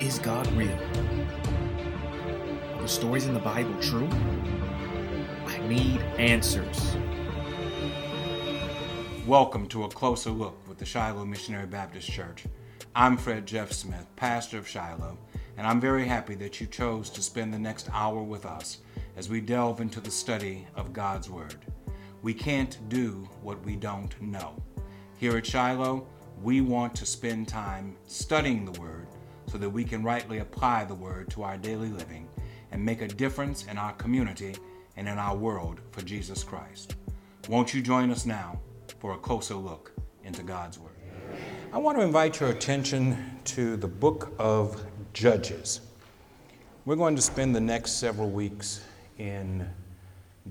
Is God real? Are the stories in the Bible true? I need answers. Welcome to a closer look with the Shiloh Missionary Baptist Church. I'm Fred Jeff Smith, pastor of Shiloh, and I'm very happy that you chose to spend the next hour with us as we delve into the study of God's Word. We can't do what we don't know. Here at Shiloh, we want to spend time studying the Word so that we can rightly apply the Word to our daily living and make a difference in our community and in our world for Jesus Christ. Won't you join us now for a closer look into God's Word? I want to invite your attention to the book of Judges. We're going to spend the next several weeks in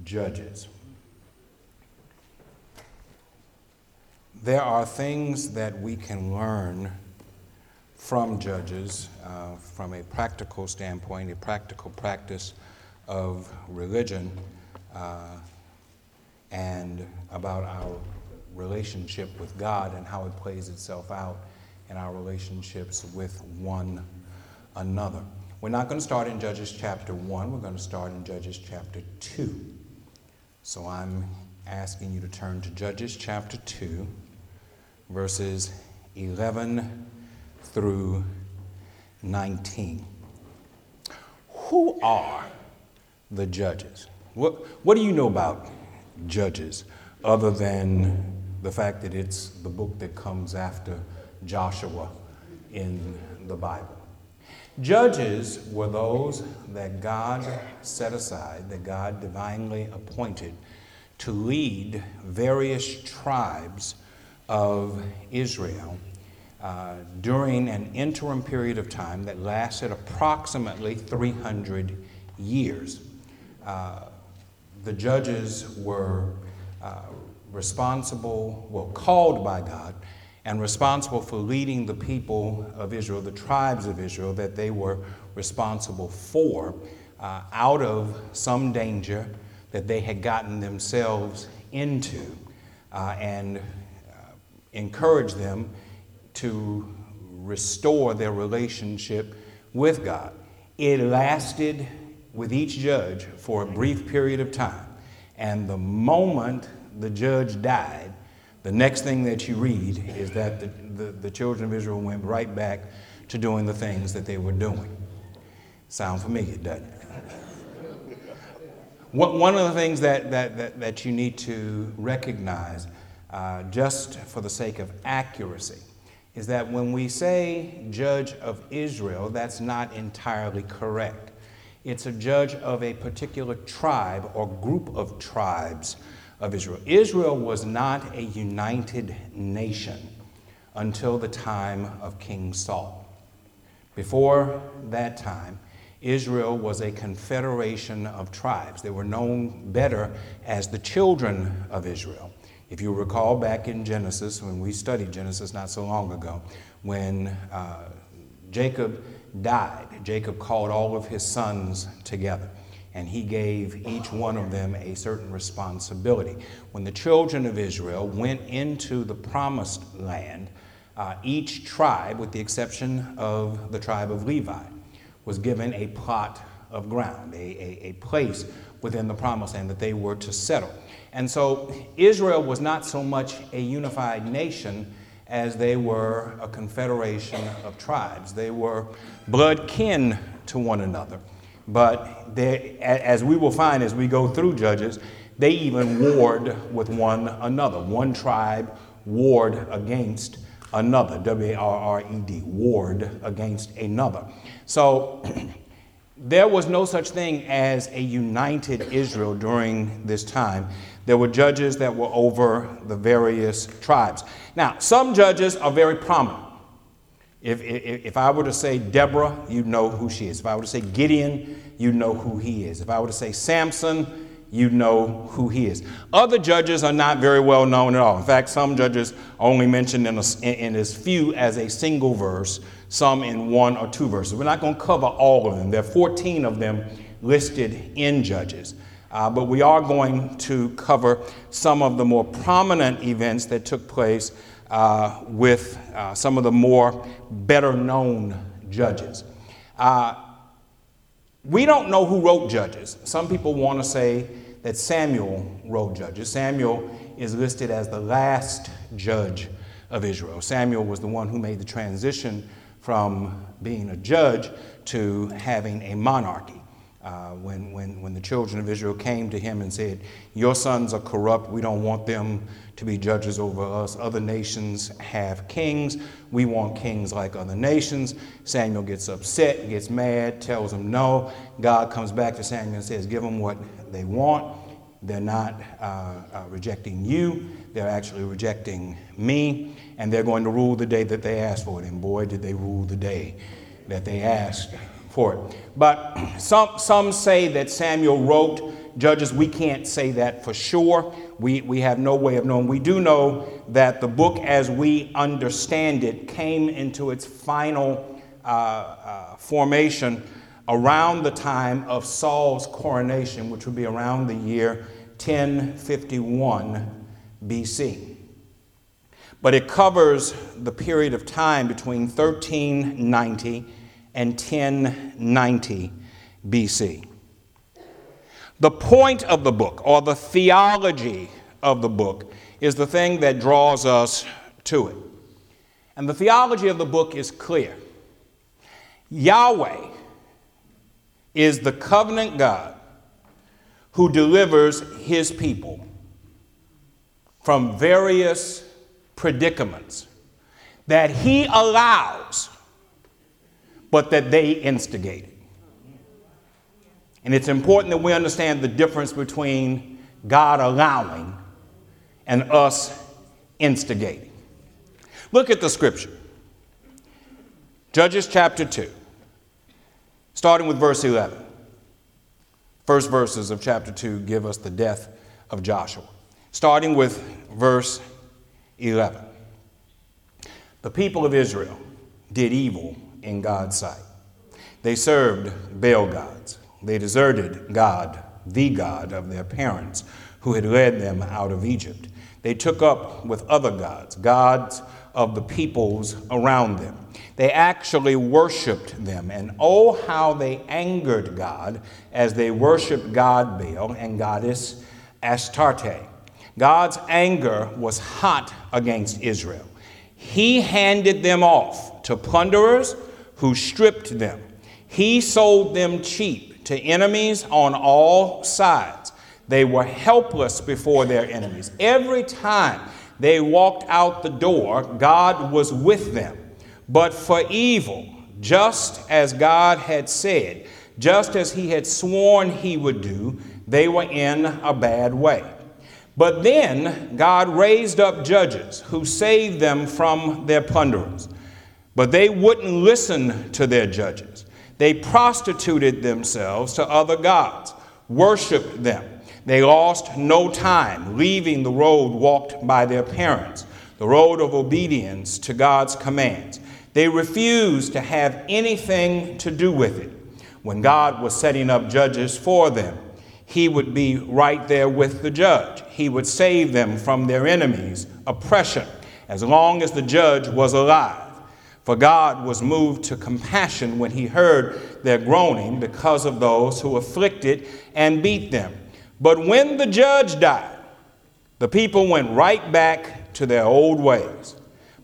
Judges. There are things that we can learn from judges uh, from a practical standpoint, a practical practice of religion, uh, and about our relationship with God and how it plays itself out in our relationships with one another. We're not going to start in Judges chapter 1, we're going to start in Judges chapter 2. So I'm asking you to turn to Judges chapter 2, verses 11 through 19. Who are the judges? What, what do you know about judges other than the fact that it's the book that comes after Joshua in the Bible? Judges were those that God set aside, that God divinely appointed to lead various tribes of Israel uh, during an interim period of time that lasted approximately 300 years. Uh, the judges were uh, responsible, well, called by God, and responsible for leading the people of Israel, the tribes of Israel that they were responsible for, uh, out of some danger that they had gotten themselves into, uh, and encourage them to restore their relationship with God. It lasted with each judge for a brief period of time. And the moment the judge died, the next thing that you read is that the, the, the, children of Israel went right back to doing the things that they were doing. Sound familiar, doesn't it? One of the things that, that, that, that you need to recognize, uh, just for the sake of accuracy, is that when we say judge of Israel, that's not entirely correct. It's a judge of a particular tribe or group of tribes of Israel. Israel was not a united nation until the time of King Saul. Before that time, Israel was a confederation of tribes. They were known better as the children of Israel. If you recall back in Genesis, when we studied Genesis not so long ago, when uh, Jacob died, Jacob called all of his sons together and he gave each one of them a certain responsibility. When the children of Israel went into the promised land, uh, each tribe, with the exception of the tribe of Levi, was given a plot of ground, a, a, a place within the promised land that they were to settle. And so Israel was not so much a unified nation as they were a confederation of tribes. They were blood kin to one another. But they, as we will find as we go through Judges, they even warred with one another. One tribe warred against another. W A R R E D, warred against another. So there was no such thing as a united Israel during this time. There were judges that were over the various tribes. Now, some judges are very prominent. If, if, if, I were to say Deborah, you'd know who she is. If I were to say Gideon, you'd know who he is. If I were to say Samson, you'd know who he is. Other judges are not very well known at all. In fact, some judges are only mentioned in, a, in as few as a single verse, some in one or two verses. We're not going to cover all of them. There are 14 of them listed in Judges. Uh, but we are going to cover some of the more prominent events that took place uh, with uh, some of the more better known judges. Uh, we don't know who wrote Judges. Some people want to say that Samuel wrote Judges. Samuel is listed as the last judge of Israel. Samuel was the one who made the transition from being a judge to having a monarchy. Uh, when, when, when the children of Israel came to him and said, Your sons are corrupt, we don't want them to be judges over us. Other nations have kings, we want kings like other nations. Samuel gets upset, gets mad, tells them no. God comes back to Samuel and says, Give them what they want. They're not uh, uh, rejecting you, they're actually rejecting me, and they're going to rule the day that they asked for it. And boy, did they rule the day that they asked But some, some say that Samuel wrote Judges. We can't say that for sure. We, we have no way of knowing. We do know that the book, as we understand it, came into its final uh, uh, formation around the time of Saul's coronation, which would be around the year 1051 BC. But it covers the period of time between 1390 and 1090 BC. The point of the book, or the theology of the book, is the thing that draws us to it. And the theology of the book is clear Yahweh is the covenant God who delivers his people from various predicaments that he allows but that they instigated. And it's important that we understand the difference between God allowing and us instigating. Look at the scripture Judges chapter 2, starting with verse 11. First verses of chapter 2 give us the death of Joshua. Starting with verse 11. The people of Israel did evil in God's sight. They served Baal gods. They deserted God, the God of their parents, who had led them out of Egypt. They took up with other gods, gods of the peoples around them. They actually worshiped them, and oh, how they angered God as they worshiped God Baal and goddess Astarte. God's anger was hot against Israel. He handed them off to plunderers who stripped them. He sold them cheap to enemies on all sides. They were helpless before their enemies. Every time they walked out the door, God was with them, but for evil, just as God had said, just as He had sworn He would do, they were in a bad way. But then God raised up judges who saved them from their plunderers. But they wouldn't listen to their judges. They prostituted themselves to other gods, worshiped them. They lost no time leaving the road walked by their parents, the road of obedience to God's commands. They refused to have anything to do with it. When God was setting up judges for them, He would be right there with the judge. He would save them from their enemies' oppression as long as the judge was alive. For God was moved to compassion when he heard their groaning because of those who afflicted and beat them. But when the judge died, the people went right back to their old ways,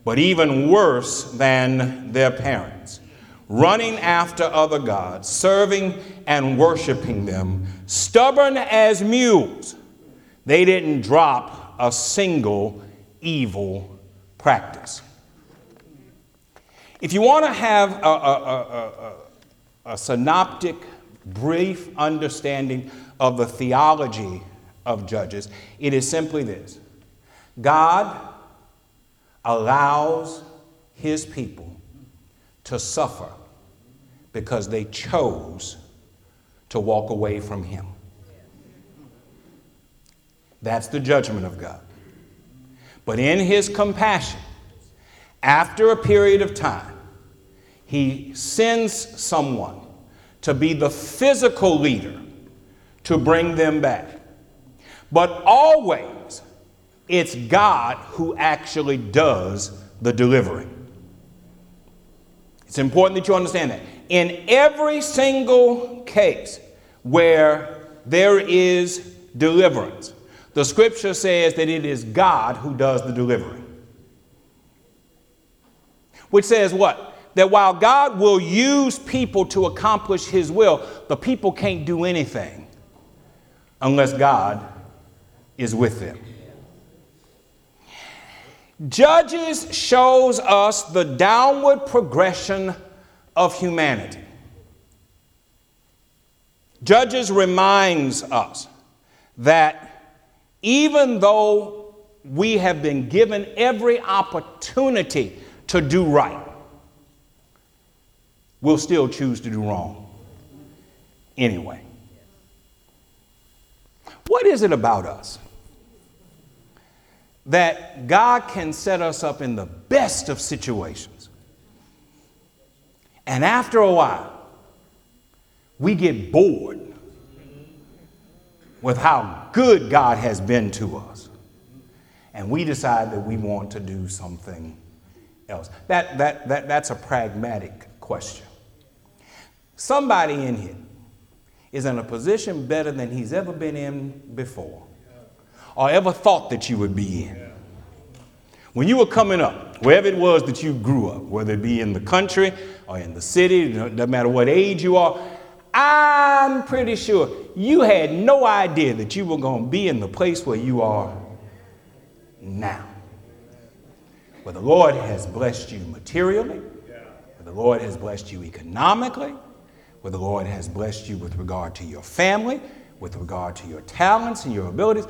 but even worse than their parents, running after other gods, serving and worshiping them, stubborn as mules. They didn't drop a single evil practice. If you want to have a, a, a, a, synoptic, brief understanding of the theology of Judges, it is simply this God allows his people to suffer because they chose to walk away from him. That's the judgment of God. But in his compassion, after a period of time, he sends someone to be the physical leader to bring them back. But always, it's God who actually does the delivering. It's important that you understand that. in every single case where there is deliverance, the scripture says that it is God who does the delivering. Which says what? That while God will use people to accomplish his will, the people can't do anything unless God is with them. Judges shows us the downward progression of humanity. Judges reminds us that even though we have been given every opportunity to do right, we'll still choose to do wrong anyway. What is it about us that God can set us up in the best of situations? And after a while, we get bored with how good God has been to us. And we decide that we want to do something else. That, that, that, that's a pragmatic question. Somebody in here is in a position better than he's ever been in before or ever thought that you would be in. When you were coming up, wherever it was that you grew up, whether it be in the country or in the city, no matter what age you are, I'm pretty sure you had no idea that you were going to be in the place where you are now. Where the Lord has blessed you materially, where the Lord has blessed you economically, where the Lord has blessed you with regard to your family, with regard to your talents and your abilities.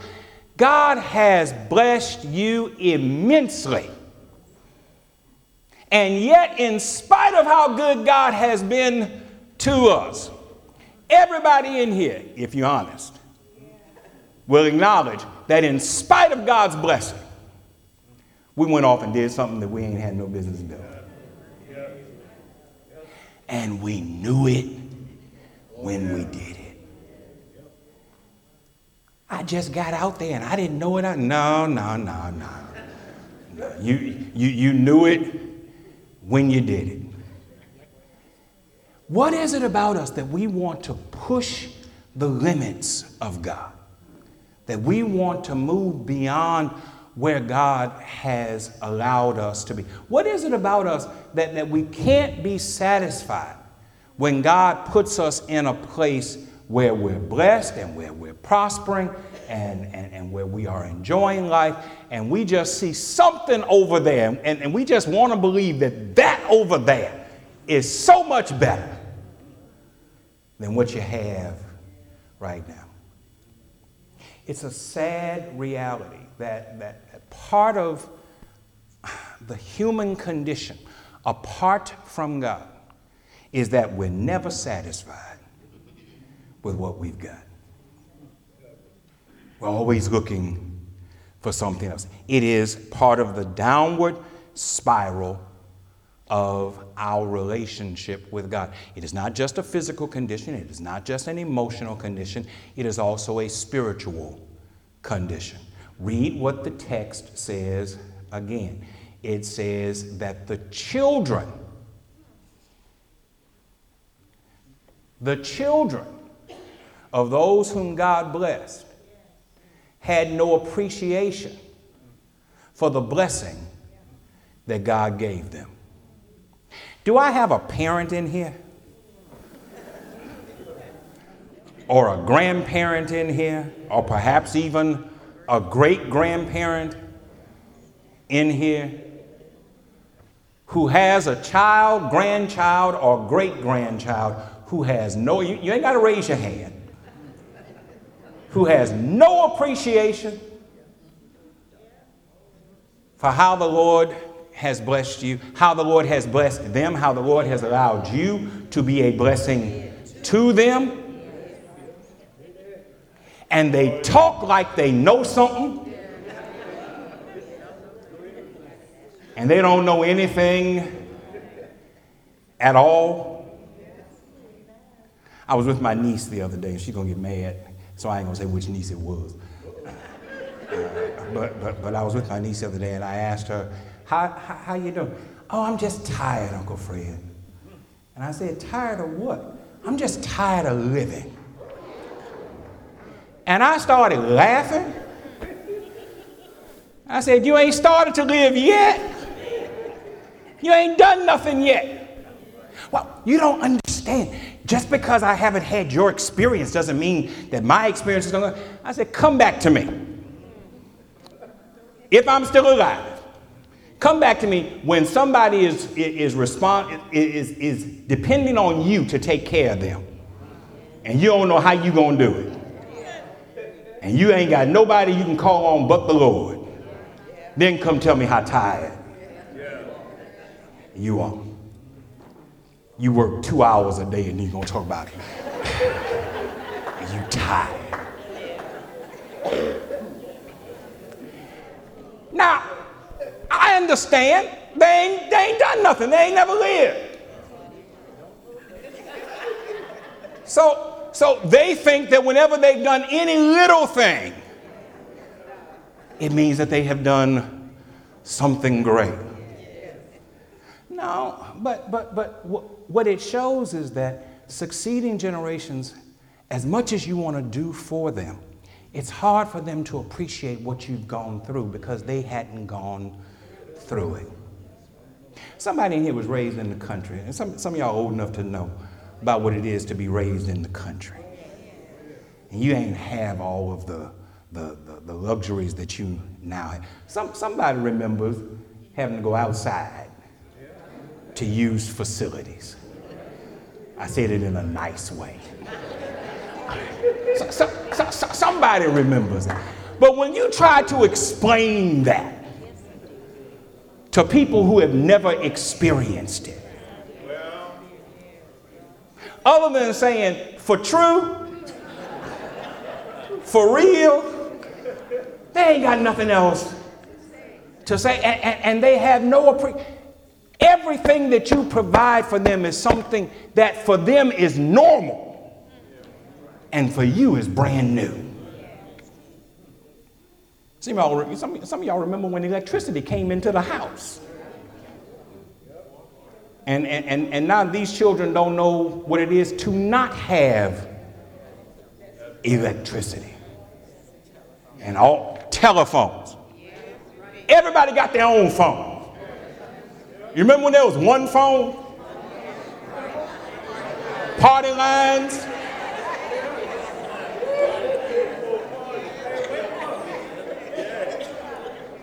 God has blessed you immensely. And yet, in spite of how good God has been to us, Everybody in here, if you're honest, will acknowledge that in spite of God's blessing, we went off and did something that we ain't had no business doing. And we knew it when we did it. I just got out there and I didn't know it. I, No, no, no, no. no. You, you, you knew it when you did it. What is it about us that we want to push the limits of God? That we want to move beyond where God has allowed us to be? What is it about us that, that we can't be satisfied when God puts us in a place where we're blessed and where we're prospering and, and, and where we are enjoying life and we just see something over there and, and we just want to believe that that over there is so much better than what you have right now. It's a sad reality that, that, that part of the human condition, apart from God, is that we're never satisfied with what we've got. We're always looking for something else. It is part of the downward spiral of our relationship with God. It is not just a physical condition, it is not just an emotional condition, it is also a spiritual condition. Read what the text says again. It says that the children, the children of those whom God blessed, had no appreciation for the blessing that God gave them. Do I have a parent in here? Or a grandparent in here? Or perhaps even a great grandparent in here? Who has a child, grandchild, or great grandchild who has no, you, you ain't got to raise your hand, who has no appreciation for how the Lord has blessed you, how the Lord has blessed them, how the Lord has allowed you to be a blessing to them. And they talk like they know something. And they don't know anything at all. I was with my niece the other day, and she's gonna get mad, so I ain't gonna say which niece it was. Uh, but, but, but I was with my niece the other day, and I asked her, how, how, how you doing? Oh, I'm just tired, Uncle Fred. And I said, Tired of what? I'm just tired of living. And I started laughing. I said, You ain't started to live yet. You ain't done nothing yet. Well, you don't understand. Just because I haven't had your experience doesn't mean that my experience is going to. I said, Come back to me. If I'm still alive, come back to me when somebody is, is, respond, is, is depending on you to take care of them. And you don't know how you're going to do it. And you ain't got nobody you can call on but the Lord. Then come tell me how tired you are. You work two hours a day and you're to talk about it. you tired. Now, I understand they ain't, they ain't done nothing, they ain't never lived. So, so they think that whenever they've done any little thing, it means that they have done something great. No, but, but, but what it shows is that succeeding generations, as much as you want to do for them, it's hard for them to appreciate what you've gone through because they hadn't gone through it. Somebody in here was raised in the country, and some, some of y'all old enough to know about what it is to be raised in the country. And you ain't have all of the, the, the, the luxuries that you now have. Some, somebody remembers having to go outside to use facilities. I said it in a nice way. So, so, so, somebody remembers it. But when you try to explain that to people who have never experienced it, other than saying, for true, for real, they ain't got nothing else to say. And, and, and they have no appreciation. Everything that you provide for them is something that for them is normal and for you is brand new. Some of, y'all, some, some of y'all remember when electricity came into the house. And, and, and now these children don't know what it is to not have electricity and all telephones. Everybody got their own phone. You remember when there was one phone? Party lines.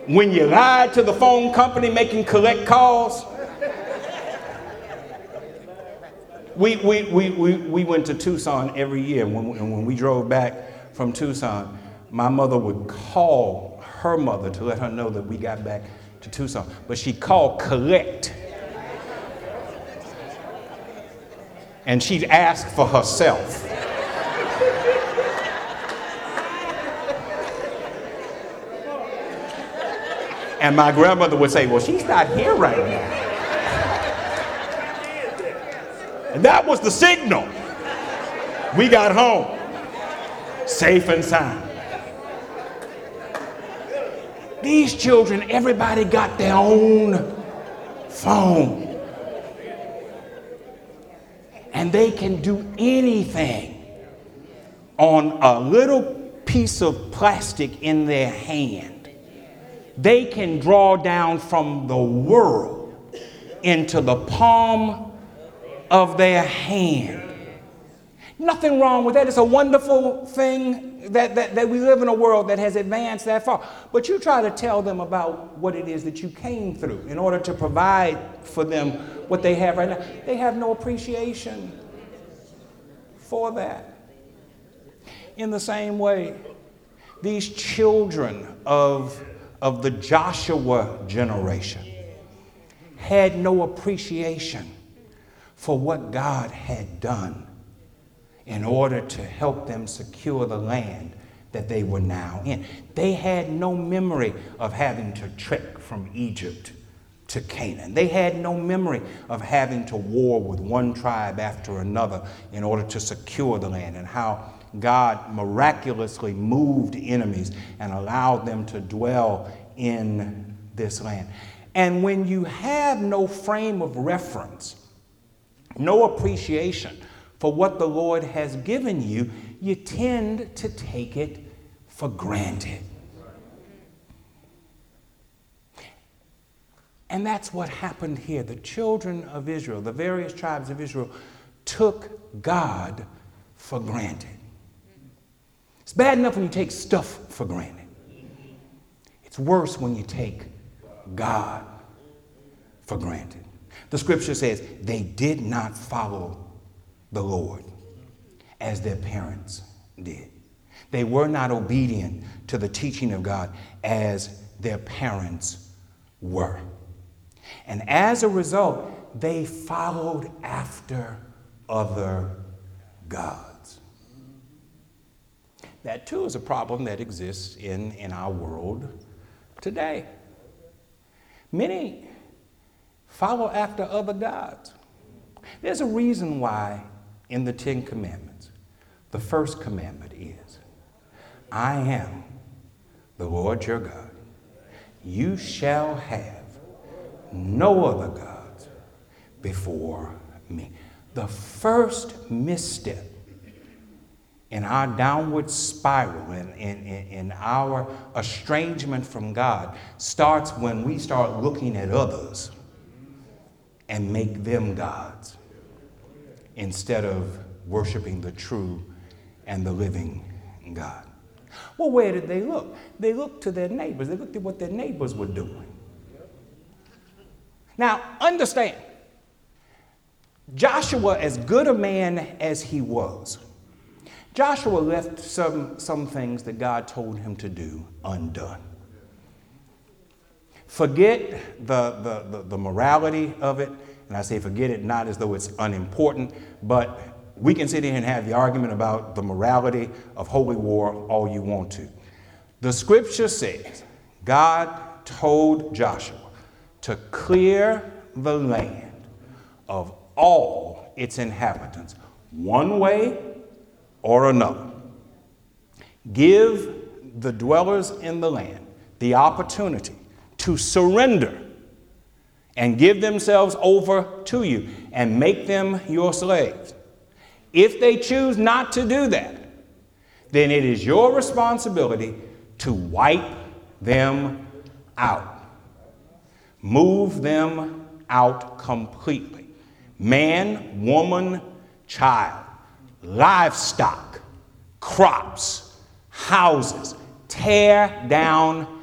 When you lied to the phone company making collect calls. We, we, we, we, we went to Tucson every year, when, and when we drove back from Tucson, my mother would call her mother to let her know that we got back to Tucson, but she called collect. And she'd ask for herself. And my grandmother would say, Well, she's not here right now. And that was the signal. We got home safe and sound. These children, everybody got their own phone. And they can do anything on a little piece of plastic in their hand. They can draw down from the world into the palm of their hand. Nothing wrong with that. It's a wonderful thing that, that, that we live in a world that has advanced that far. But you try to tell them about what it is that you came through in order to provide for them what they have right now. They have no appreciation for that. In the same way, these children of, of the Joshua generation had no appreciation for what God had done in order to help them secure the land that they were now in. They had no memory of having to trek from Egypt to Canaan. They had no memory of having to war with one tribe after another in order to secure the land and how God miraculously moved enemies and allowed them to dwell in this land. And when you have no frame of reference no appreciation for what the Lord has given you, you tend to take it for granted. And that's what happened here. The children of Israel, the various tribes of Israel, took God for granted. It's bad enough when you take stuff for granted, it's worse when you take God for granted. The scripture says they did not follow the Lord as their parents did. They were not obedient to the teaching of God as their parents were. And as a result, they followed after other gods. That too is a problem that exists in, in our world today. Many follow after other gods. There's a reason why in the Ten Commandments, the first commandment is I am the Lord your God. You shall have no other gods before me. The first misstep in our downward spiral and in, in, in, our estrangement from God starts when we start looking at others and make them gods instead of worshiping the true and the living God. Well, where did they look? They looked to their neighbors. They looked at what their neighbors were doing. Now, understand, Joshua, as good a man as he was, Joshua left some, some things that God told him to do undone. Forget the, the, the, the, morality of it, and I say forget it not as though it's unimportant, but we can sit here and have the argument about the morality of holy war all you want to. The scripture says God told Joshua, to clear the land of all its inhabitants, one way or another. Give the dwellers in the land the opportunity to surrender and give themselves over to you and make them your slaves. If they choose not to do that, then it is your responsibility to wipe them out move them out completely. Man, woman, child, livestock, crops, houses, tear down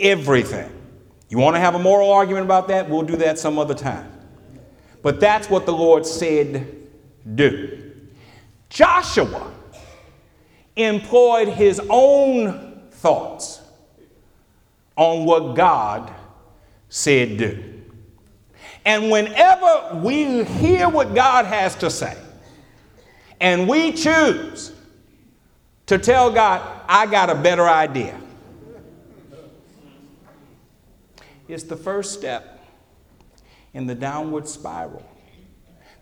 everything. You want to have a moral argument about that? We'll do that some other time. But that's what the Lord said do. Joshua employed his own thoughts on what God said do. And whenever we hear what God has to say, and we choose to tell God, I got a better idea, it's the first step in the downward spiral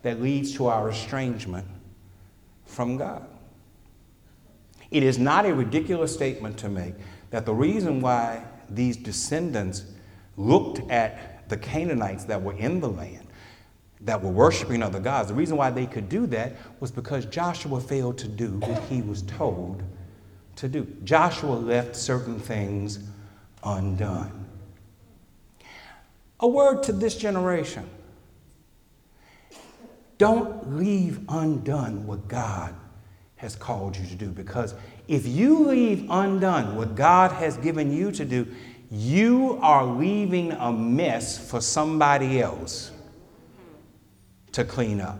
that leads to our estrangement from God. It is not a ridiculous statement to make that the reason why these descendants looked at the Canaanites that were in the land, that were worshiping other gods. The reason why they could do that was because Joshua failed to do what he was told to do. Joshua left certain things undone. A word to this generation don't leave undone what God has called you to do because if you leave undone what God has given you to do, you are leaving a mess for somebody else to clean up.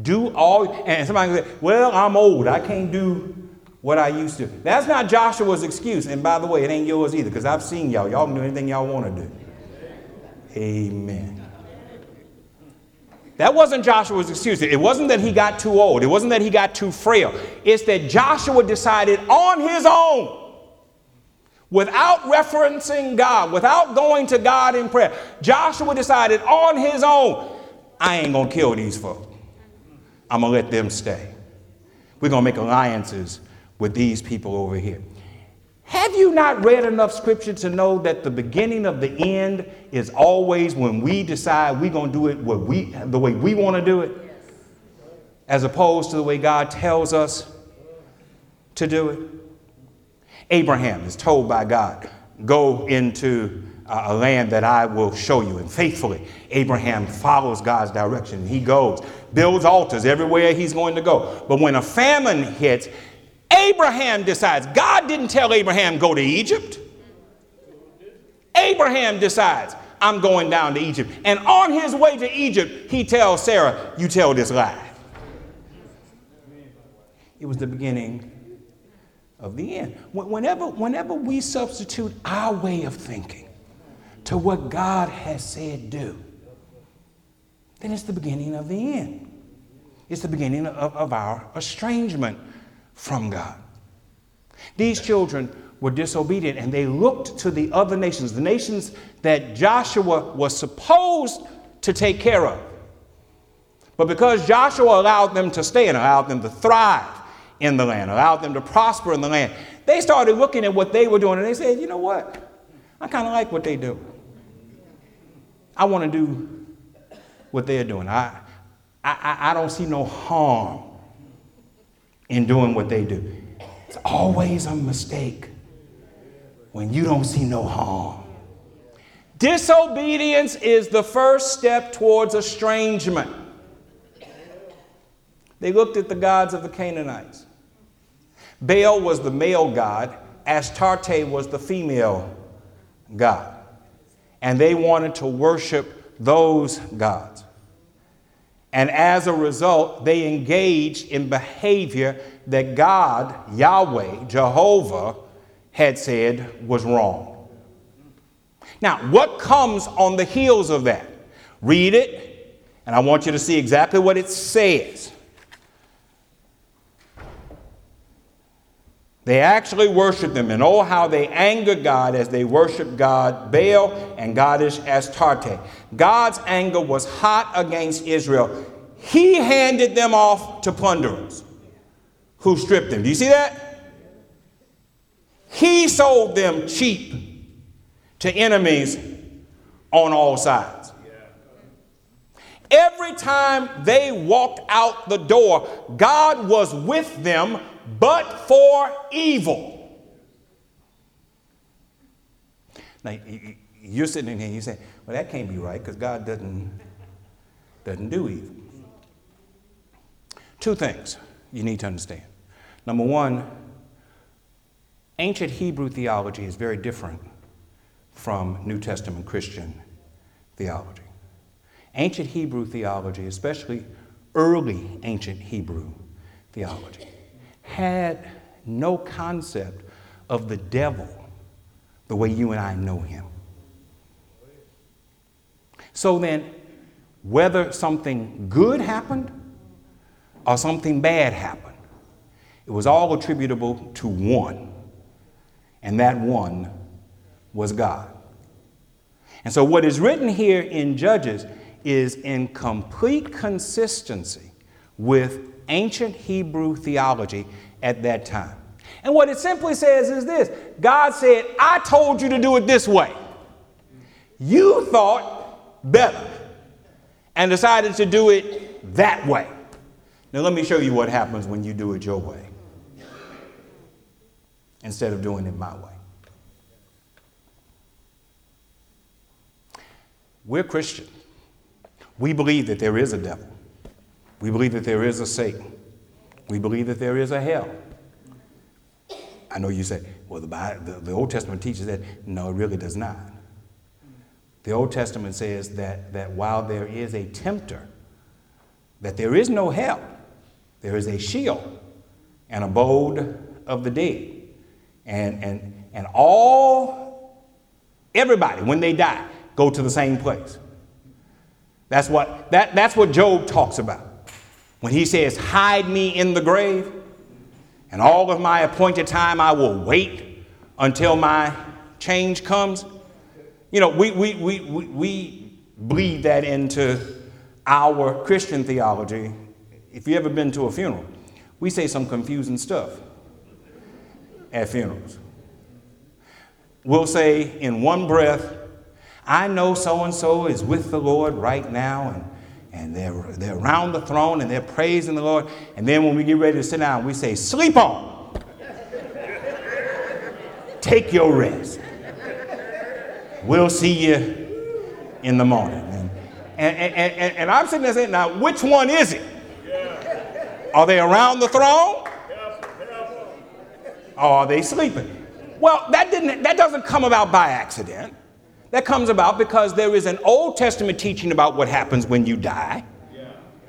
Do all, and somebody say, Well, I'm old. I can't do what I used to. That's not Joshua's excuse. And by the way, it ain't yours either, because I've seen y'all. Y'all can do anything y'all want to do. Amen. That wasn't Joshua's excuse. It wasn't that he got too old. It wasn't that he got too frail. It's that Joshua decided on his own without referencing God, without going to God in prayer. Joshua decided on his own, I ain't gonna kill these folks. I'm gonna let them stay. We're gonna make alliances with these people over here. Have you not read enough scripture to know that the beginning of the end is always when we decide we're going to do it what we, the way we want to do it, as opposed to the way God tells us to do it? Abraham is told by God, Go into a land that I will show you. And faithfully, Abraham follows God's direction. He goes, builds altars everywhere he's going to go. But when a famine hits, Abraham decides. God didn't tell Abraham, go to Egypt. Abraham decides, I'm going down to Egypt. And on his way to Egypt, he tells Sarah, You tell this lie. It was the beginning of the end. Whenever, whenever we substitute our way of thinking to what God has said do, then it's the beginning of the end. It's the beginning of, of our estrangement from God. These children were disobedient and they looked to the other nations, the nations that Joshua was supposed to take care of. But because Joshua allowed them to stay and allowed them to thrive in the land, allowed them to prosper in the land, they started looking at what they were doing and they said, you know what? I kind of like what they do. I want to do what they're doing. I, I, I don't see no harm in doing what they do. It's always a mistake when you don't see no harm. Disobedience is the first step towards estrangement. They looked at the gods of the Canaanites. Baal was the male god, Astarte was the female god. And they wanted to worship those gods. And as a result, they engaged in behavior that God, Yahweh, Jehovah, had said was wrong. Now, what comes on the heels of that? Read it, and I want you to see exactly what it says. They actually worshiped them, and oh, how they angered God as they worshiped God Baal and goddess Astarte. God's anger was hot against Israel. He handed them off to plunderers who stripped them. Do you see that? He sold them cheap to enemies on all sides. Every time they walked out the door, God was with them but for evil. Now, you're sitting in here and you say, well, that can't be right because God doesn't, doesn't do evil. Two things you need to understand. Number one, ancient Hebrew theology is very different from New Testament Christian theology. Ancient Hebrew theology, especially early ancient Hebrew theology, had no concept of the devil the way you and I know him. So then, whether something good happened or something bad happened, it was all attributable to one, and that one was God. And so, what is written here in Judges is in complete consistency with ancient Hebrew theology at that time. And what it simply says is this God said, I told you to do it this way. You thought better and decided to do it that way. Now, let me show you what happens when you do it your way instead of doing it my way. We're Christian. We believe that there is a devil. We believe that there is a Satan. We believe that there is a hell. I know you say, well, the, Bible, the, the Old Testament teaches that. No, it really does not. The Old Testament says that, that while there is a tempter, that there is no hell, there is a Sheol, an abode of the dead. And, and, and all, everybody, when they die, go to the same place. That's what, that, that's what Job talks about. When he says, Hide me in the grave, and all of my appointed time I will wait until my change comes. You know, we, we, we, we, we bleed that into our Christian theology. If you've ever been to a funeral, we say some confusing stuff at funerals. we'll say in one breath, I know so and so is with the Lord right now, and, and they're, they're around the throne and they're praising the Lord. And then when we get ready to sit down, we say, Sleep on. Take your rest. We'll see you in the morning. And, and, and, and, and I'm sitting there saying, Now, which one is it? Are they around the throne? Or are they sleeping? Well, that, didn't, that doesn't come about by accident. That comes about because there is an Old Testament teaching about what happens when you die,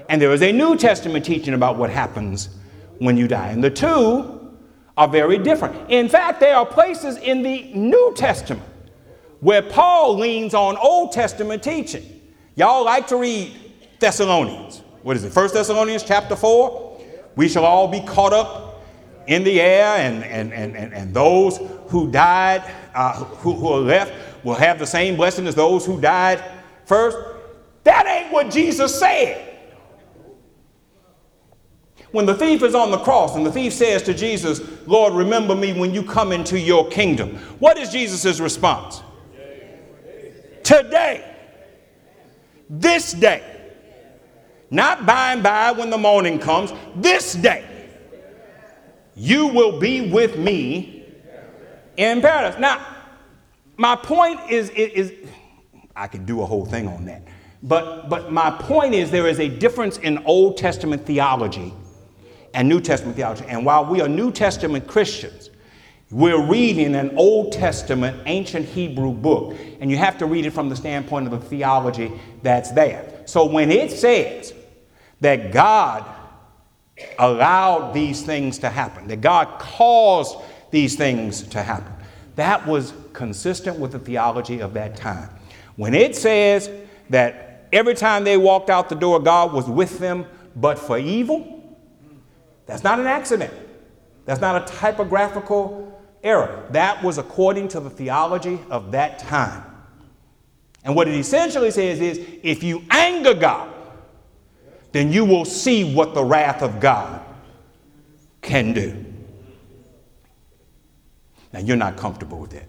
and there is a New Testament teaching about what happens when you die. And the two are very different. In fact, there are places in the New Testament where Paul leans on Old Testament teaching. Y'all like to read Thessalonians. What is it? First Thessalonians chapter 4. We shall all be caught up in the air, and, and, and, and, and those who died, uh, who, who are left, will have the same blessing as those who died first. That ain't what Jesus said. When the thief is on the cross and the thief says to Jesus, Lord, remember me when you come into your kingdom, what is Jesus' response? Today, this day, not by and by when the morning comes, this day, you will be with me in paradise. Now, my point is, is, is I could do a whole thing on that. But, but my point is there is a difference in Old Testament theology and New Testament theology. And while we are New Testament Christians, we're reading an Old Testament ancient Hebrew book, and you have to read it from the standpoint of the theology that's there. So when it says that God allowed these things to happen, that God caused these things to happen, that was consistent with the theology of that time. When it says that every time they walked out the door, God was with them, but for evil, that's not an accident. That's not a typographical error. That was according to the theology of that time. And what it essentially says is if you anger God, then you will see what the wrath of God can do. Now, you're not comfortable with that.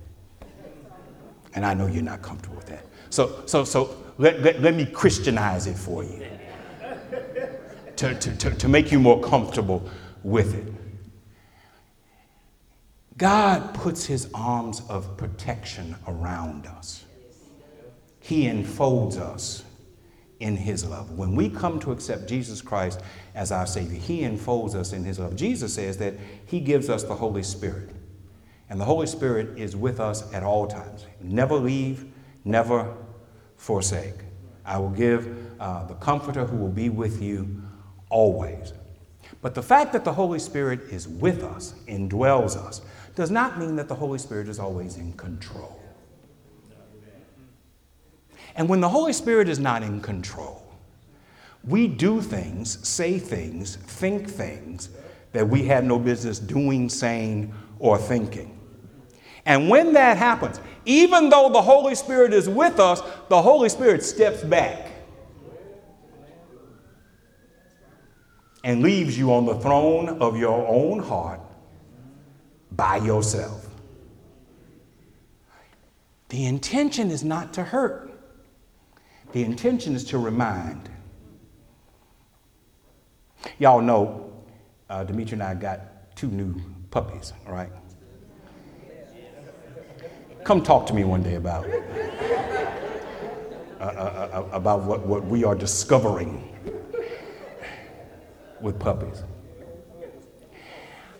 And I know you're not comfortable with that. So, so, so let, let, let me Christianize it for you to, to, to, to make you more comfortable with it. God puts his arms of protection around us. He enfolds us in his love. When we come to accept Jesus Christ as our Savior, he enfolds us in his love. Jesus says that he gives us the Holy Spirit. And the Holy Spirit is with us at all times. Never leave, never forsake. I will give uh, the Comforter who will be with you always. But the fact that the Holy Spirit is with us, indwells us, does not mean that the Holy Spirit is always in control. And when the Holy Spirit is not in control, we do things, say things, think things that we had no business doing, saying, or thinking. And when that happens, even though the Holy Spirit is with us, the Holy Spirit steps back and leaves you on the throne of your own heart by yourself. The intention is not to hurt, the intention is to remind. Y'all know uh, Dimitri and I got two new puppies, right? Come talk to me one day about uh, uh, uh, about what, what we are discovering with puppies.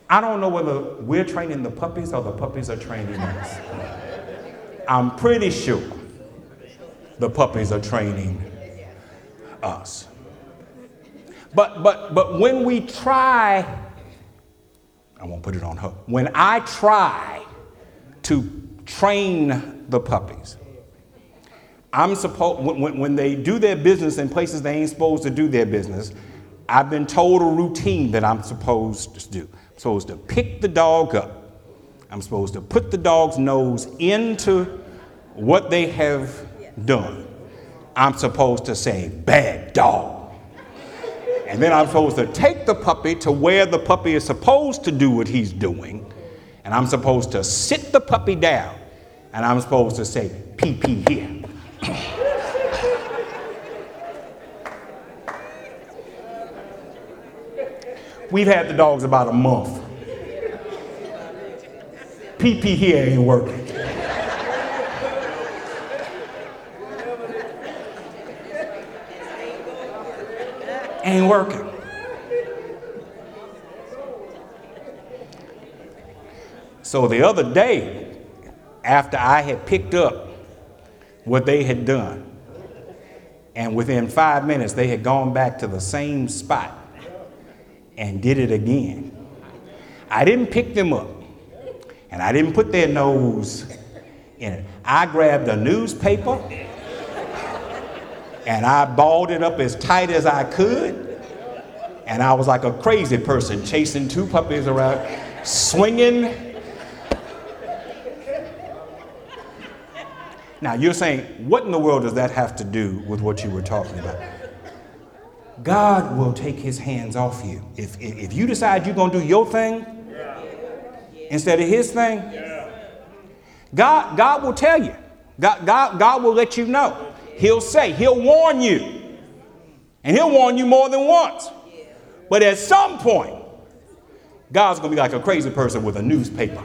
I don't know whether we're training the puppies or the puppies are training us. I'm pretty sure the puppies are training us. But but but when we try, I won't put it on her. When I try to train the puppies. I'm supposed, when, when they do their business in places they ain't supposed to do their business, I've been told a routine that I'm supposed to do. I'm supposed to pick the dog up. I'm supposed to put the dog's nose into what they have done. I'm supposed to say, bad dog. And then I'm supposed to take the puppy to where the puppy is supposed to do what he's doing and I'm supposed to sit the puppy down and I'm supposed to say PP here. We've had the dogs about a month. PP here ain't working. ain't working. So the other day, after I had picked up what they had done, and within five minutes they had gone back to the same spot and did it again. I didn't pick them up, and I didn't put their nose in it. I grabbed a newspaper and I balled it up as tight as I could. And I was like a crazy person chasing two puppies around, swinging. Now you're saying, what in the world does that have to do with what you were talking about? God will take his hands off you. If, if you decide you're going to do your thing instead of his thing, God, God will tell you. God, God, God will let you know. He'll say, He'll warn you. And He'll warn you more than once. But at some point, God's going to be like a crazy person with a newspaper.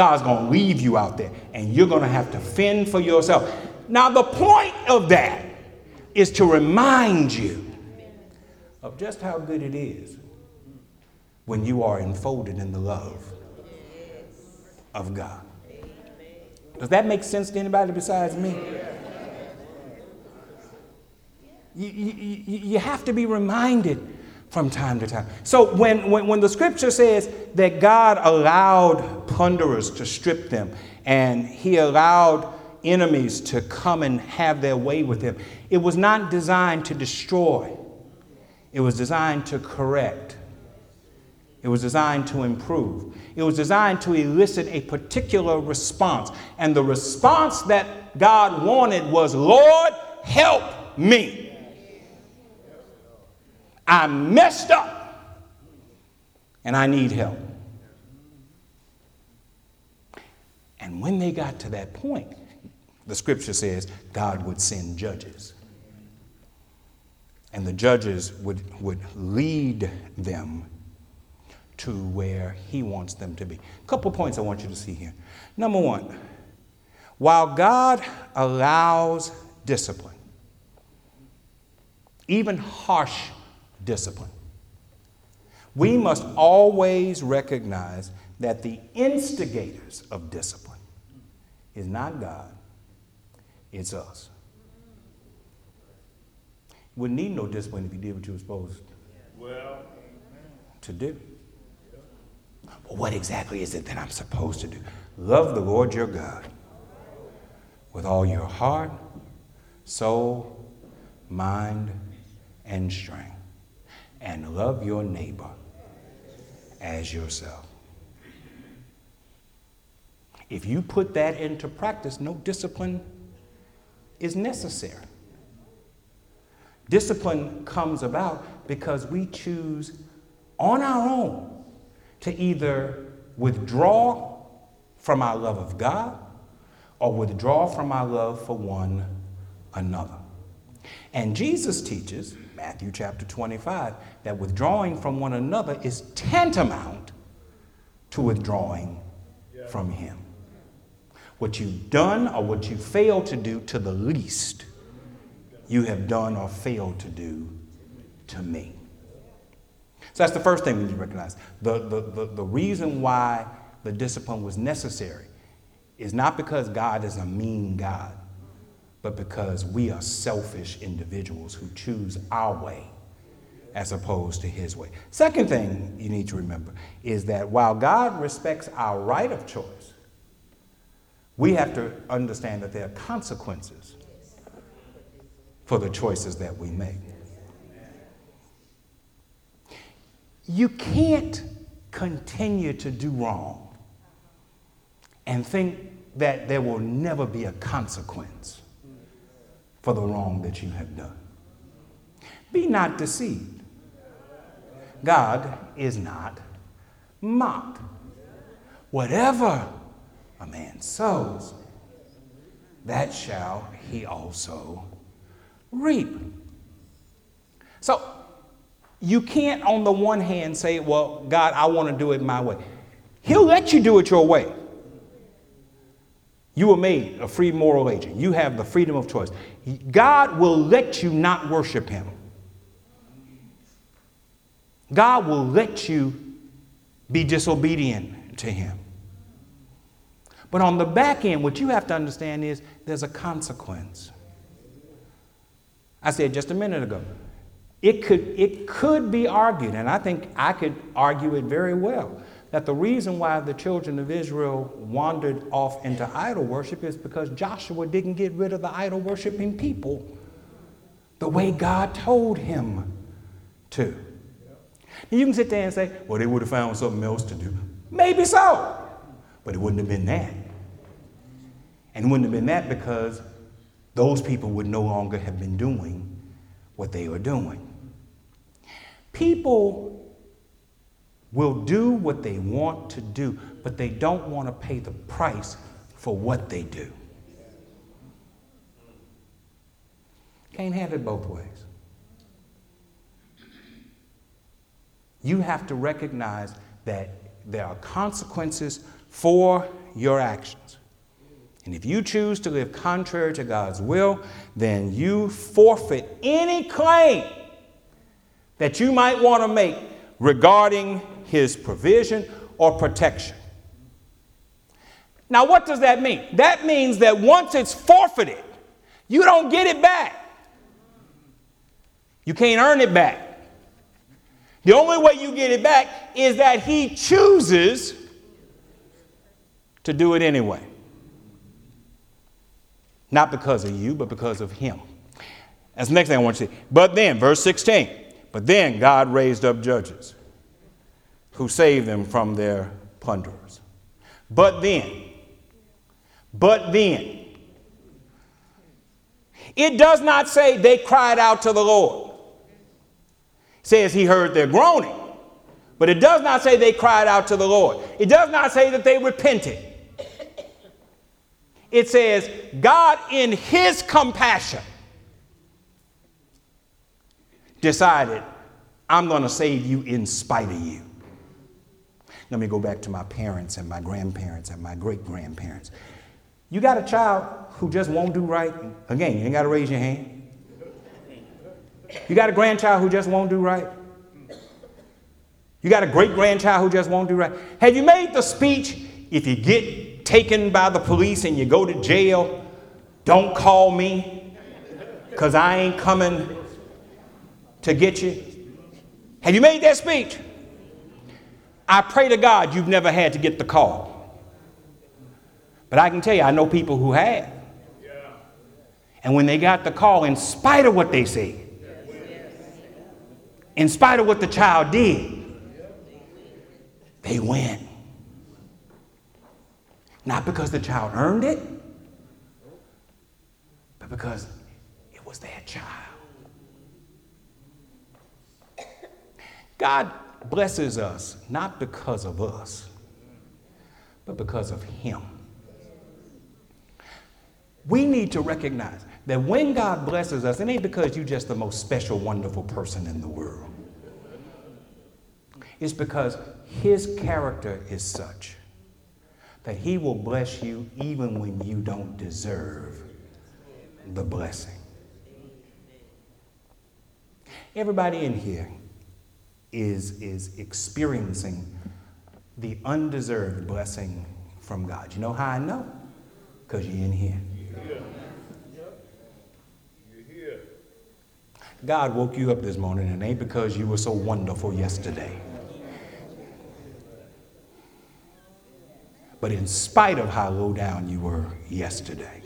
God's going to leave you out there and you're going to have to fend for yourself. Now, the point of that is to remind you of just how good it is when you are enfolded in the love of God. Does that make sense to anybody besides me? You, you, you have to be reminded from time to time. So when, when, when the scripture says that God allowed plunderers to strip them and he allowed enemies to come and have their way with him, it was not designed to destroy, it was designed to correct. It was designed to improve. It was designed to elicit a particular response. And the response that God wanted was, Lord, help me. I messed up and I need help. And when they got to that point, the scripture says God would send judges. And the judges would, would lead them to where he wants them to be. A couple points I want you to see here. Number one, while God allows discipline, even harsh discipline. We must always recognize that the instigators of discipline is not God, it's us. You wouldn't need no discipline if you did what you were supposed well, to do. Well, what exactly is it that I'm supposed to do? Love the Lord your God with all your heart, soul, mind, and strength and love your neighbor as yourself. If you put that into practice, no discipline is necessary. Discipline comes about because we choose on our own to either withdraw from our love of God or withdraw from our love for one another. And Jesus teaches Matthew chapter 25, that withdrawing from one another is tantamount to withdrawing from Him. What you've done or what you failed to do to the least, you have done or failed to do to me. So that's the first thing we need to recognize. The, the, the, the reason why the discipline was necessary is not because God is a mean God but because we are selfish individuals who choose our way as opposed to his way. Second thing you need to remember is that while God respects our right of choice, we have to understand that there are consequences for the choices that we make. You can't continue to do wrong and think that there will never be a consequence for the wrong that you have done. Be not deceived. God is not mocked. Whatever a man sows, that shall he also reap. So you can't, on the one hand, say, Well, God, I want to do it my way. He'll let you do it your way. You were made a free moral agent. You have the freedom of choice. God will let you not worship Him. God will let you be disobedient to Him. But on the back end, what you have to understand is there's a consequence. I said just a minute ago, it could, it could be argued, and I think I could argue it very well, that the reason why the children of Israel wandered off into idol worship is because Joshua didn't get rid of the idol worshiping people the way God told him to. You can sit there and say, well, they would have found something else to do. Maybe so, but it wouldn't have been that. And it wouldn't have been that because those people would no longer have been doing what they were doing. People will do what they want to do, but they don't want to pay the price for what they do. Can't have it both ways. You have to recognize that there are consequences for your actions. And if you choose to live contrary to God's will, then you forfeit any claim that you might want to make regarding his provision or protection. Now, what does that mean? That means that once it's forfeited, you don't get it back. You can't earn it back. The only way you get it back is that he chooses to do it anyway. Not because of you, but because of him. That's the next thing I want you to see. But then, verse 16, but then God raised up judges who saved them from their plunderers. But then, but then, it does not say they cried out to the Lord. It says he heard their groaning. But it does not say they cried out to the Lord. It does not say that they repented. It says, God, in his compassion, decided, I'm going to save you in spite of you. Let me go back to my parents and my grandparents and my great grandparents. You got a child who just won't do right? Again, you ain't got to raise your hand. You got a grandchild who just won't do right? You got a great grandchild who just won't do right? Have you made the speech if you get taken by the police and you go to jail, don't call me because I ain't coming to get you? Have you made that speech? I pray to God you've never had to get the call. But I can tell you, I know people who have. And when they got the call, in spite of what they said, in spite of what the child did, they win. Not because the child earned it, but because it was their child. God blesses us not because of us, but because of Him. We need to recognize that when God blesses us, it ain't because you're just the most special, wonderful person in the world. It's because His character is such that He will bless you even when you don't deserve the blessing. Everybody in here is, is experiencing the undeserved blessing from God. You know how I know? Because you're in here. God woke you up this morning, and it ain't because you were so wonderful yesterday. But in spite of how low down you were yesterday,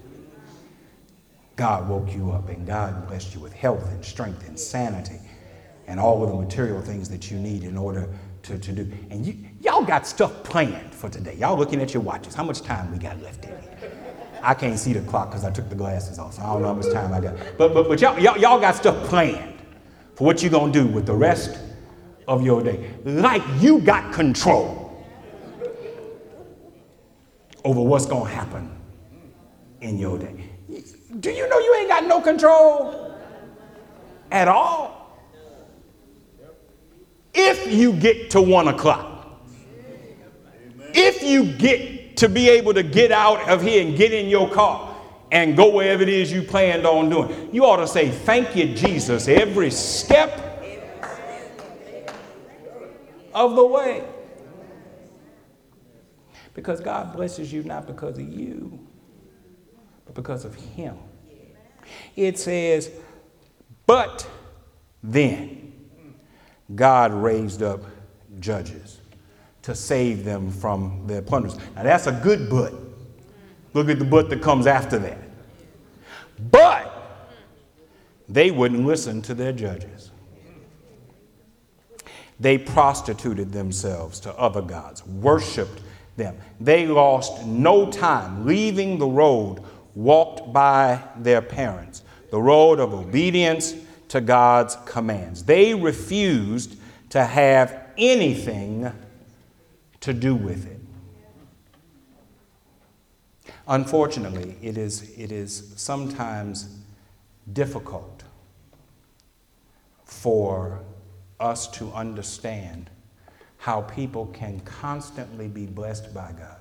God woke you up and God blessed you with health and strength and sanity and all of the material things that you need in order to, to do. And you, y'all got stuff planned for today. Y'all looking at your watches. How much time we got left in it? I can't see the clock because I took the glasses off, so I don't know how much time I got. But, but, but y'all, y'all, y'all got stuff planned for what you're going to do with the rest of your day. Like you got control over what's going to happen in your day. Do you know you ain't got no control at all? If you get to one o'clock, if you get to be able to get out of here and get in your car and go wherever it is you planned on doing, you ought to say, Thank you, Jesus, every step of the way. Because God blesses you not because of you, but because of Him. It says, but then God raised up judges to save them from their plunderers. Now that's a good but. Look at the but that comes after that. But they wouldn't listen to their judges. They prostituted themselves to other gods, worshiped them. They lost no time leaving the road walked by their parents, the road of obedience to God's commands. They refused to have anything to do with it. Unfortunately, it is, it is sometimes difficult for us to understand how people can constantly be blessed by God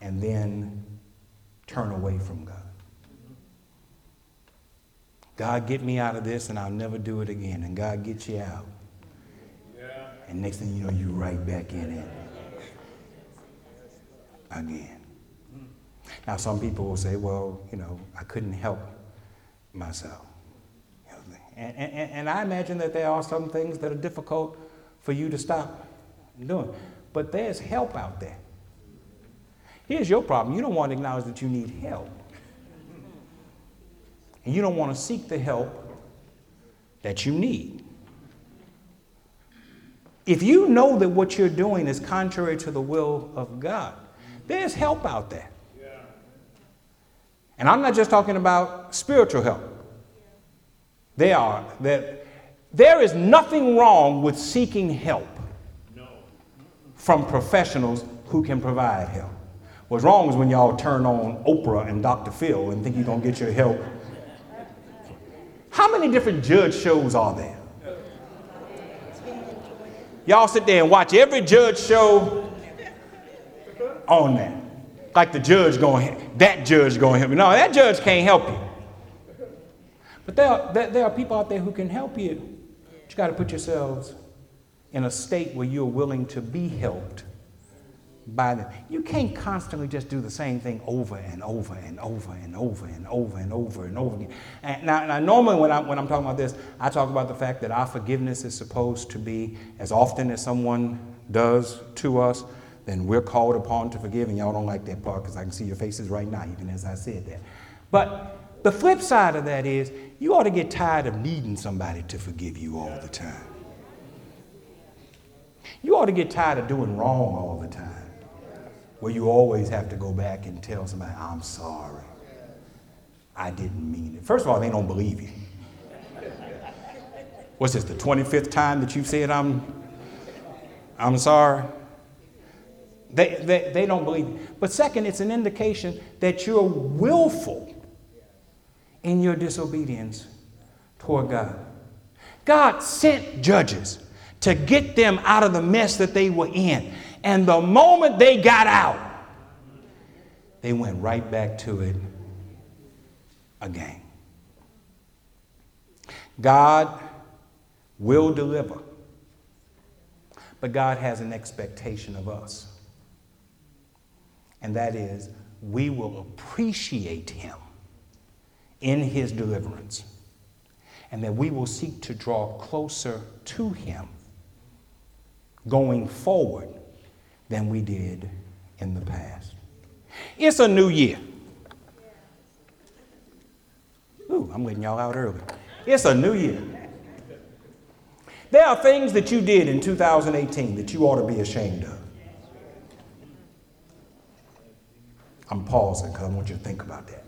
and then turn away from God. God, get me out of this and I'll never do it again. And God gets you out. Yeah. And next thing you know, you're right back in it again. Hmm. Now, some people will say, well, you know, I couldn't help myself. And, and, and I imagine that there are some things that are difficult for you to stop doing. But there's help out there. Here's your problem you don't want to acknowledge that you need help. And you don't want to seek the help that you need. If you know that what you're doing is contrary to the will of God, there's help out there. And I'm not just talking about spiritual help. There are there is nothing wrong with seeking help from professionals who can provide help. What's wrong is when y'all turn on Oprah and Dr. Phil and think you're to get your help. How many different judge shows are there? Y'all sit there and watch every judge show on that. Like the judge going, that judge going to help you. No, that judge can't help you. But there are, there are people out there who can help you. But you got to put yourselves in a state where you're willing to be helped by them. You can't constantly just do the same thing over and over and over and over and over and over and over again. And now, now normally when, I'm, when I'm talking about this, I talk about the fact that our forgiveness is supposed to be as often as someone does to us, then we're called upon to forgive. And y'all don't like that part because I can see your faces right now, even as I said that. But the flip side of that is you ought to get tired of needing somebody to forgive you all the time. You ought to get tired of doing wrong all the time where you always have to go back and tell somebody, I'm sorry. I didn't mean it. First of all, they don't believe you. What's this, the 25th time that you've said I'm, I'm sorry? They, they, they don't believe you. But second, it's an indication that you're willful in your disobedience toward God. God sent judges to get them out of the mess that they were in. And the moment they got out, they went right back to it again. God will deliver, but God has an expectation of us. And that is, we will appreciate Him in His deliverance, and that we will seek to draw closer to Him going forward than we did in the past. It's a new year. Ooh, I'm letting y'all out early. It's a new year. There are things that you did in 2018 that you ought to be ashamed of. I'm pausing because I want you to think about that.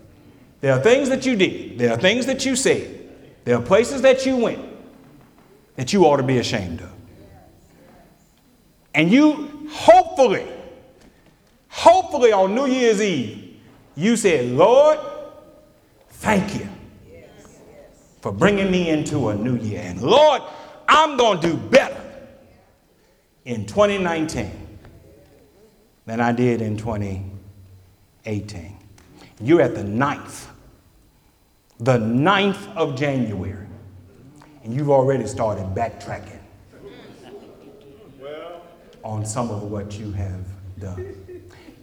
There are things that you did, there are things that you said, there are places that you went that you ought to be ashamed of. And you hopefully hopefully on New Year's Eve, you said, Lord, thank you for bringing me into a new year. And Lord, I'm going to do better in 2019 than I did in 2018. You're at the ninth, the ninth of January, and you've already started backtracking on some of what you have done.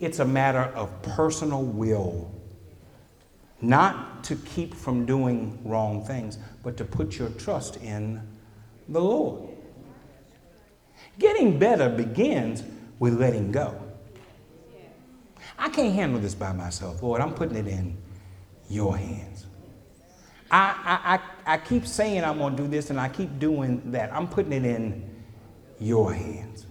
It's a matter of personal will, not to keep from doing wrong things, but to put your trust in the Lord. Getting better begins with letting go. I can't handle this by myself. Lord, I'm putting it in your hands. I, I, I, I keep saying I'm going to do this and I keep doing that. I'm putting it in your hands.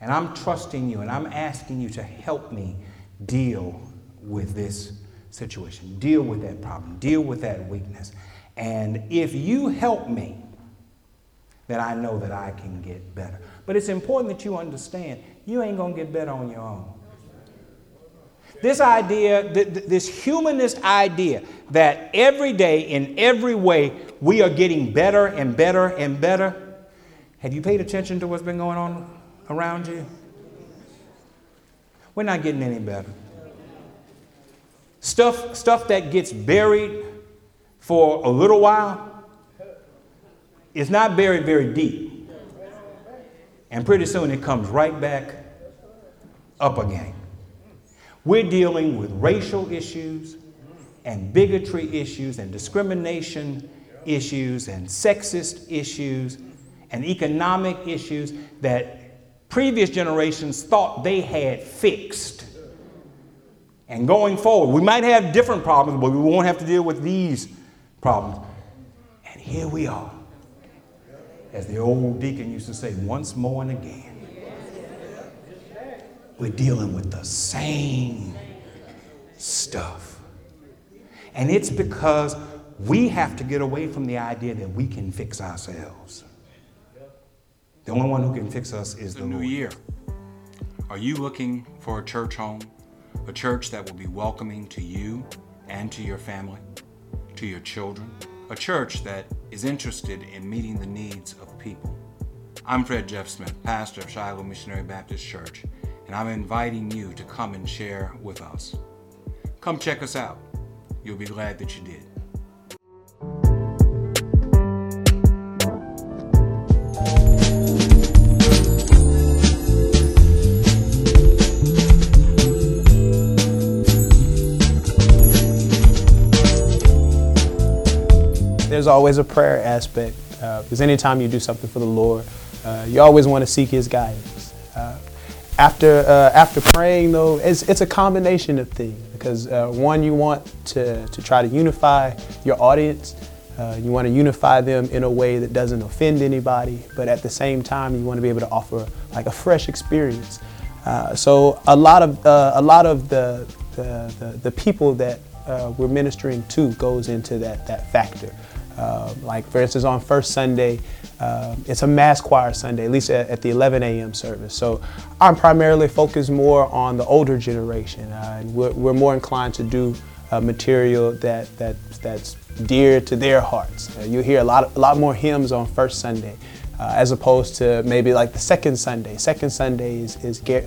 And I'm trusting you and I'm asking you to help me deal with this situation, deal with that problem, deal with that weakness. And if you help me, then I know that I can get better. But it's important that you understand you ain't going to get better on your own. This idea, this humanist idea that every day, in every way, we are getting better and better and better. Have you paid attention to what's been going on around you? We're not getting any better. Stuff, stuff that gets buried for a little while is not buried very deep. And pretty soon it comes right back up again. We're dealing with racial issues and bigotry issues and discrimination issues and sexist issues and economic issues that previous generations thought they had fixed. And going forward, we might have different problems, but we won't have to deal with these problems. And here we are, as the old deacon used to say, once more and again. We're dealing with the same stuff. And it's because we have to get away from the idea that we can fix ourselves. The only one who can fix us is the, the new Lord. year. Are you looking for a church home? A church that will be welcoming to you and to your family, to your children? A church that is interested in meeting the needs of people. I'm Fred Jeff Smith, pastor of Shiloh Missionary Baptist Church, and I'm inviting you to come and share with us. Come check us out. You'll be glad that you did. There's always a prayer aspect uh, because anytime you do something for the Lord, uh, you always want to seek His guidance. Uh, after uh, after praying, though, it's, it's a combination of things because uh, one, you want to, to try to unify your audience. Uh, you want to unify them in a way that doesn't offend anybody, but at the same time, you want to be able to offer like a fresh experience. so a lot of a lot of the the, the, the people that we're ministering to goes into that that factor. Uh, like for instance, on first Sunday, uh, it's a mass choir Sunday, at least at, at, the 11 a.m. service. So I'm primarily focused more on the older generation, uh, and we're, we're, more inclined to do uh, material that, that that's dear to their hearts. Uh, you hear a lot, a lot more hymns on first Sunday. As opposed to maybe like the second Sunday. Second Sunday is, is ge-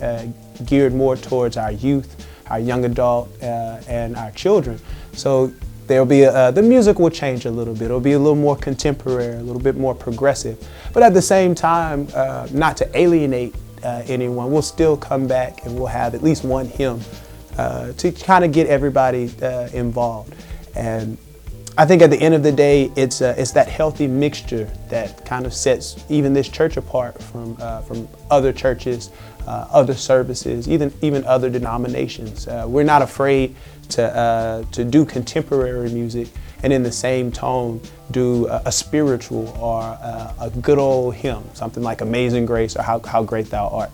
geared more towards our youth, our young adult, and our children. So There'll be a, uh, the music will change a little bit. It'll be a little more contemporary, a little bit more progressive. But at the same time, uh, not to alienate uh, anyone, we'll still come back and we'll have at least one hymn uh, to kind of get everybody uh, involved. And I think at the end of the day, it's uh, it's that healthy mixture that kind of sets even this church apart from from other churches, other services, even even other denominations. we're not afraid to, uh, to do contemporary music and in the same tone do a, a spiritual or a, a, good old hymn, something like Amazing Grace or How, How Great Thou Art.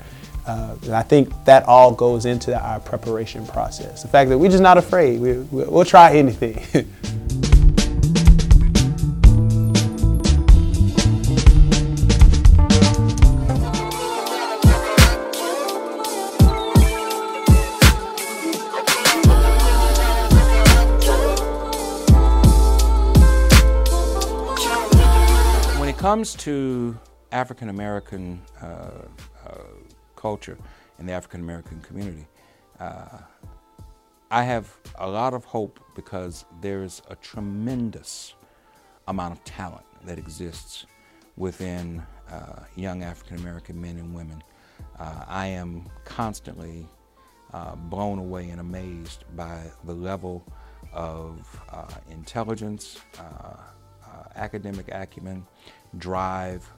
Uh, and I think that all goes into our preparation process. The fact that we're just not afraid, we, we'll try anything. comes to African American uh, uh, culture and the African American community, uh, I have a lot of hope because there's a tremendous amount of talent that exists within uh, young African American men and women. Uh, I am constantly uh, blown away and amazed by the level of intelligence, academic acumen, drive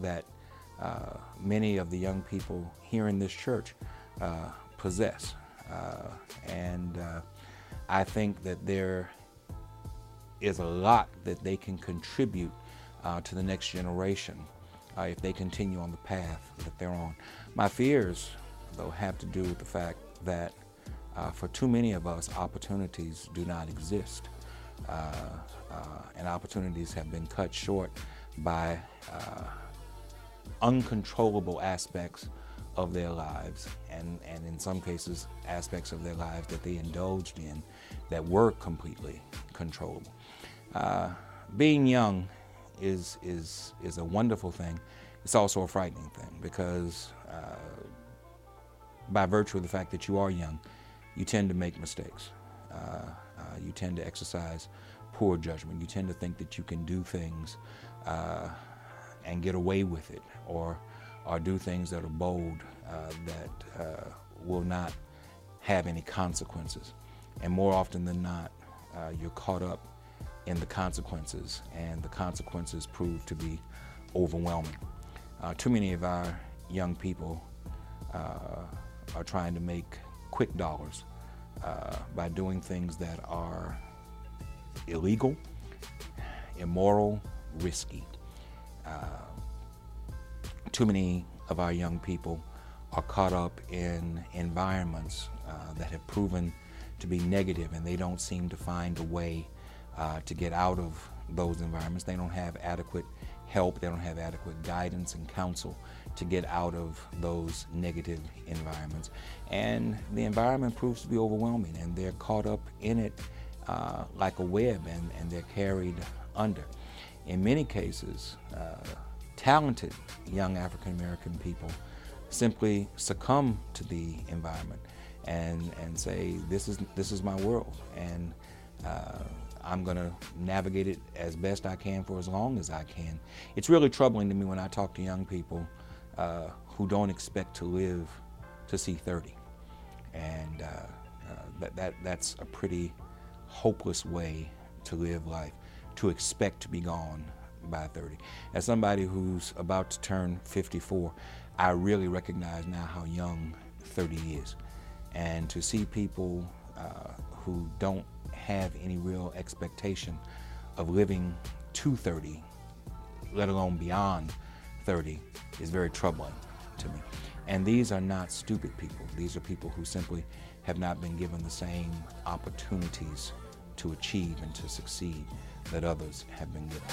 that many of the young people here in this church possess. and I think that there is a lot that they can contribute uh, to the next generation uh, if they continue on the path that they're on. My fears, though, have to do with the fact that uh, for too many of us, opportunities do not exist. Uh, and opportunities have been cut short by uh, uncontrollable aspects of their lives, and, and in some cases, aspects of their lives that they indulged in that were completely controllable. Uh, being young is, is, is a wonderful thing. It's also a frightening thing because uh, by virtue of the fact that you are young, you tend to make mistakes. Uh, uh you tend to exercise poor judgment. You tend to think that you can do things uh, and get away with it or, or do things that are bold uh, that will not have any consequences. And more often than not, you're caught up in the consequences, and the consequences prove to be overwhelming. Uh, too many of our young people uh, are trying to make quick dollars uh, by doing things that are illegal, immoral, risky. Uh, too many of our young people are caught up in environments uh, that have proven to be negative and they don't seem to find a way uh, to get out of those environments. They don't have adequate help, they don't have adequate guidance and counsel to get out of those negative environments. And the environment proves to be overwhelming, and they're caught up in it uh, like a web and, and they're carried under. In many cases, uh, talented young African American people simply succumb to the environment and, and say, this is, this is my world. And uh, I'm going to navigate it as best I can for as long as I can. It's really troubling to me when I talk to young people uh, who don't expect to live to see 30. And uh, uh, that, that, that's a pretty hopeless way to live life, to expect to be gone by 30. As somebody who's about to turn 54, I really recognize now how young 30 is. And to see people uh, who don't have any real expectation of living to 30, let alone beyond 30, is very troubling to me. And these are not stupid people. These are people who simply have not been given the same opportunities to achieve and to succeed that others have been given.